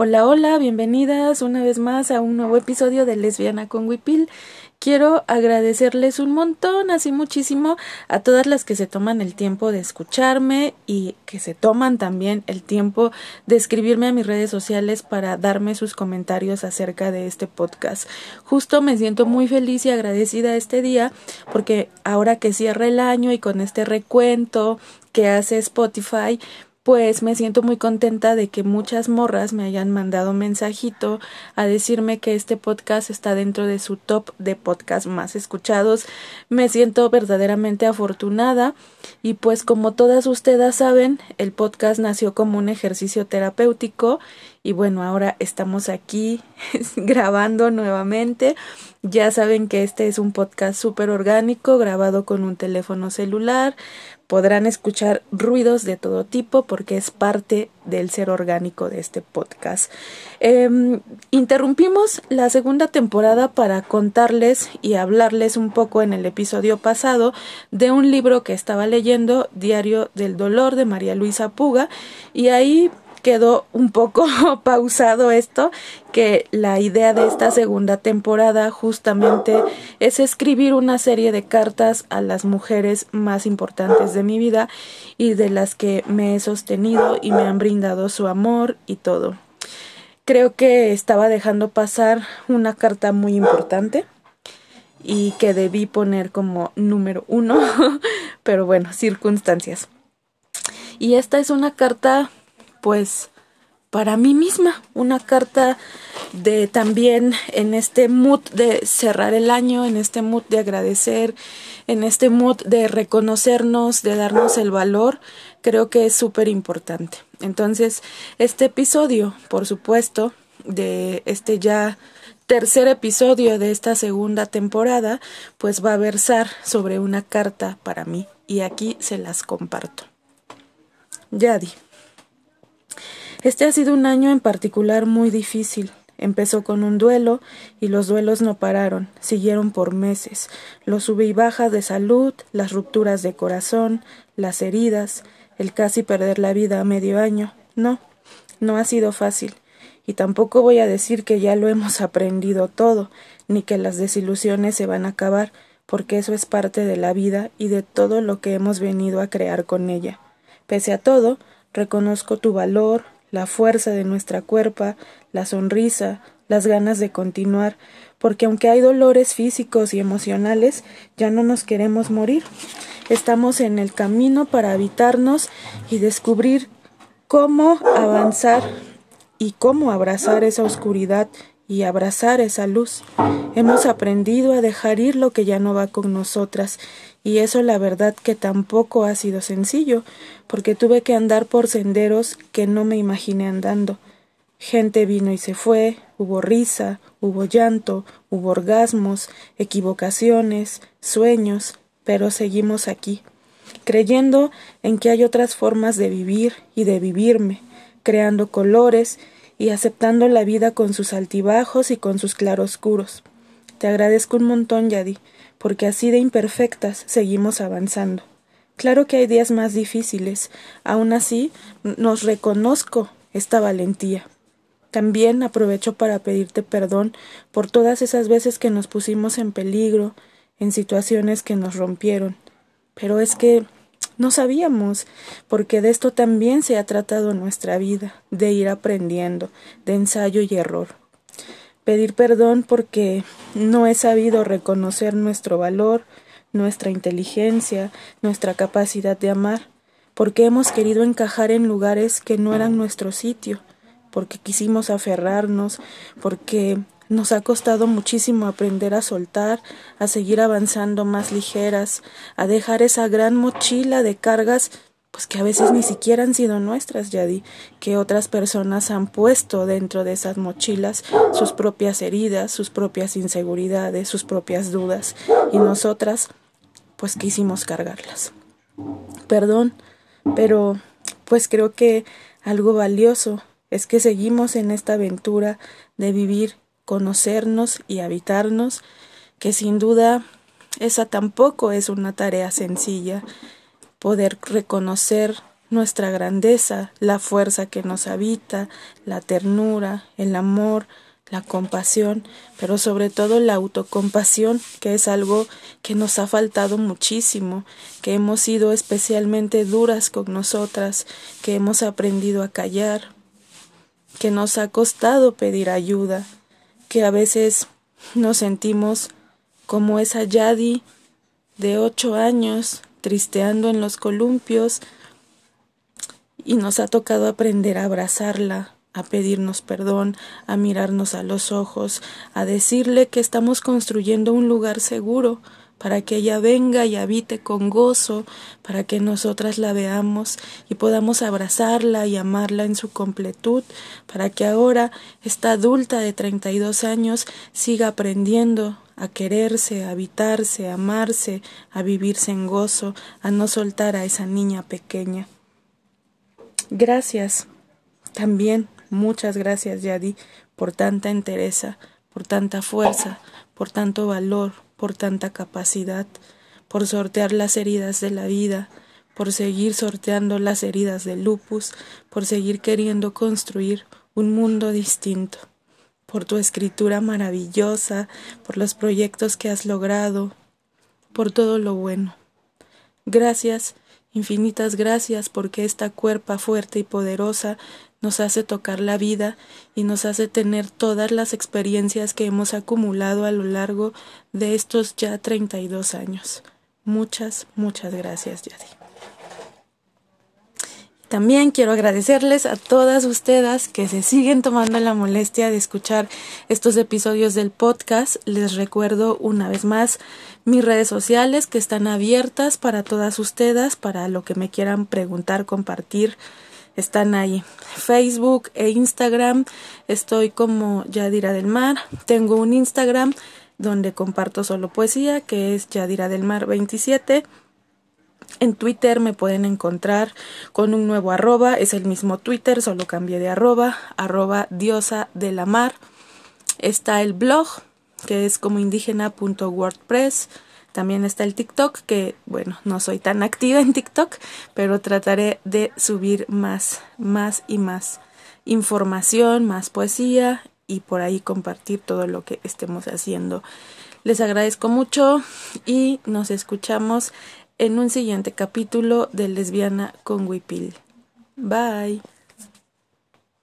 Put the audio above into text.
Hola, hola, bienvenidas una vez más a un nuevo episodio de Lesbiana con Wipil. Quiero agradecerles un montón, así muchísimo, a todas las que se toman el tiempo de escucharme y que se toman también el tiempo de escribirme a mis redes sociales para darme sus comentarios acerca de este podcast. Justo me siento muy feliz y agradecida este día porque ahora que cierra el año y con este recuento que hace Spotify, pues me siento muy contenta de que muchas morras me hayan mandado mensajito a decirme que este podcast está dentro de su top de podcast más escuchados. Me siento verdaderamente afortunada y pues como todas ustedes saben, el podcast nació como un ejercicio terapéutico y bueno, ahora estamos aquí grabando nuevamente. Ya saben que este es un podcast súper orgánico, grabado con un teléfono celular podrán escuchar ruidos de todo tipo porque es parte del ser orgánico de este podcast. Em, interrumpimos la segunda temporada para contarles y hablarles un poco en el episodio pasado de un libro que estaba leyendo, Diario del Dolor de María Luisa Puga, y ahí quedó un poco pausado esto, que la idea de esta segunda temporada justamente es escribir una serie de cartas a las mujeres más importantes de mi vida y de las que me he sostenido y me han brindado su amor y todo. Creo que estaba dejando pasar una carta muy importante y que debí poner como número uno, pero bueno, circunstancias. Y esta es una carta pues para mí misma, una carta de también en este mood de cerrar el año, en este mood de agradecer, en este mood de reconocernos, de darnos el valor, creo que es súper importante. Entonces, este episodio, por supuesto, de este ya tercer episodio de esta segunda temporada, pues va a versar sobre una carta para mí y aquí se las comparto. Yadi. Este ha sido un año en particular muy difícil. Empezó con un duelo y los duelos no pararon, siguieron por meses. Los sube y baja de salud, las rupturas de corazón, las heridas, el casi perder la vida a medio año. No, no ha sido fácil. Y tampoco voy a decir que ya lo hemos aprendido todo, ni que las desilusiones se van a acabar, porque eso es parte de la vida y de todo lo que hemos venido a crear con ella. Pese a todo, reconozco tu valor, la fuerza de nuestra cuerpa, la sonrisa, las ganas de continuar, porque aunque hay dolores físicos y emocionales, ya no nos queremos morir. Estamos en el camino para habitarnos y descubrir cómo avanzar y cómo abrazar esa oscuridad y abrazar esa luz. Hemos aprendido a dejar ir lo que ya no va con nosotras y eso la verdad que tampoco ha sido sencillo, porque tuve que andar por senderos que no me imaginé andando. Gente vino y se fue, hubo risa, hubo llanto, hubo orgasmos, equivocaciones, sueños, pero seguimos aquí, creyendo en que hay otras formas de vivir y de vivirme, creando colores y aceptando la vida con sus altibajos y con sus claroscuros. Te agradezco un montón, Yadi porque así de imperfectas seguimos avanzando. Claro que hay días más difíciles, aún así nos reconozco esta valentía. También aprovecho para pedirte perdón por todas esas veces que nos pusimos en peligro, en situaciones que nos rompieron. Pero es que no sabíamos, porque de esto también se ha tratado nuestra vida, de ir aprendiendo, de ensayo y error pedir perdón porque no he sabido reconocer nuestro valor, nuestra inteligencia, nuestra capacidad de amar, porque hemos querido encajar en lugares que no eran nuestro sitio, porque quisimos aferrarnos, porque nos ha costado muchísimo aprender a soltar, a seguir avanzando más ligeras, a dejar esa gran mochila de cargas pues que a veces ni siquiera han sido nuestras, Yadi, que otras personas han puesto dentro de esas mochilas sus propias heridas, sus propias inseguridades, sus propias dudas, y nosotras, pues quisimos cargarlas. Perdón, pero pues creo que algo valioso es que seguimos en esta aventura de vivir, conocernos y habitarnos, que sin duda esa tampoco es una tarea sencilla, poder reconocer nuestra grandeza, la fuerza que nos habita, la ternura, el amor, la compasión, pero sobre todo la autocompasión, que es algo que nos ha faltado muchísimo, que hemos sido especialmente duras con nosotras, que hemos aprendido a callar, que nos ha costado pedir ayuda, que a veces nos sentimos como esa Yadi de ocho años tristeando en los columpios y nos ha tocado aprender a abrazarla, a pedirnos perdón, a mirarnos a los ojos, a decirle que estamos construyendo un lugar seguro para que ella venga y habite con gozo, para que nosotras la veamos y podamos abrazarla y amarla en su completud, para que ahora esta adulta de treinta y dos años siga aprendiendo a quererse, a habitarse, a amarse, a vivirse en gozo, a no soltar a esa niña pequeña. Gracias también Muchas gracias, Yadi, por tanta entereza, por tanta fuerza, por tanto valor, por tanta capacidad, por sortear las heridas de la vida, por seguir sorteando las heridas del lupus, por seguir queriendo construir un mundo distinto, por tu escritura maravillosa, por los proyectos que has logrado, por todo lo bueno. Gracias, infinitas gracias porque esta cuerpa fuerte y poderosa nos hace tocar la vida y nos hace tener todas las experiencias que hemos acumulado a lo largo de estos ya 32 años. Muchas, muchas gracias, Yadi. También quiero agradecerles a todas ustedes que se siguen tomando la molestia de escuchar estos episodios del podcast. Les recuerdo una vez más mis redes sociales que están abiertas para todas ustedes, para lo que me quieran preguntar, compartir están ahí. Facebook e Instagram estoy como Yadira del Mar. Tengo un Instagram donde comparto solo poesía que es Yadira del Mar 27. En Twitter me pueden encontrar con un nuevo arroba, es el mismo Twitter, solo cambié de arroba, arroba diosa de la mar. Está el blog, que es como indígena.wordpress. También está el TikTok, que bueno, no soy tan activa en TikTok, pero trataré de subir más, más y más información, más poesía y por ahí compartir todo lo que estemos haciendo. Les agradezco mucho y nos escuchamos en un siguiente capítulo de Lesbiana con Wipil. Bye.